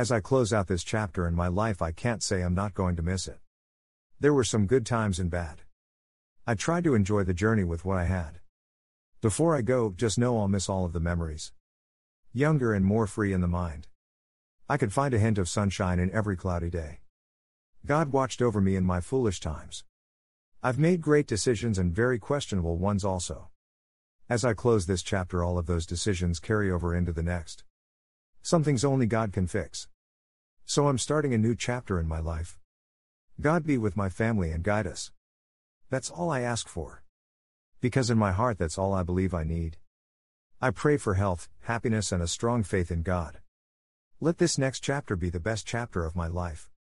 As I close out this chapter in my life, I can't say I'm not going to miss it. There were some good times and bad. I tried to enjoy the journey with what I had. Before I go, just know I'll miss all of the memories. Younger and more free in the mind. I could find a hint of sunshine in every cloudy day. God watched over me in my foolish times. I've made great decisions and very questionable ones also. As I close this chapter, all of those decisions carry over into the next. Some things only God can fix. So I'm starting a new chapter in my life. God be with my family and guide us. That's all I ask for. Because in my heart, that's all I believe I need. I pray for health, happiness, and a strong faith in God. Let this next chapter be the best chapter of my life.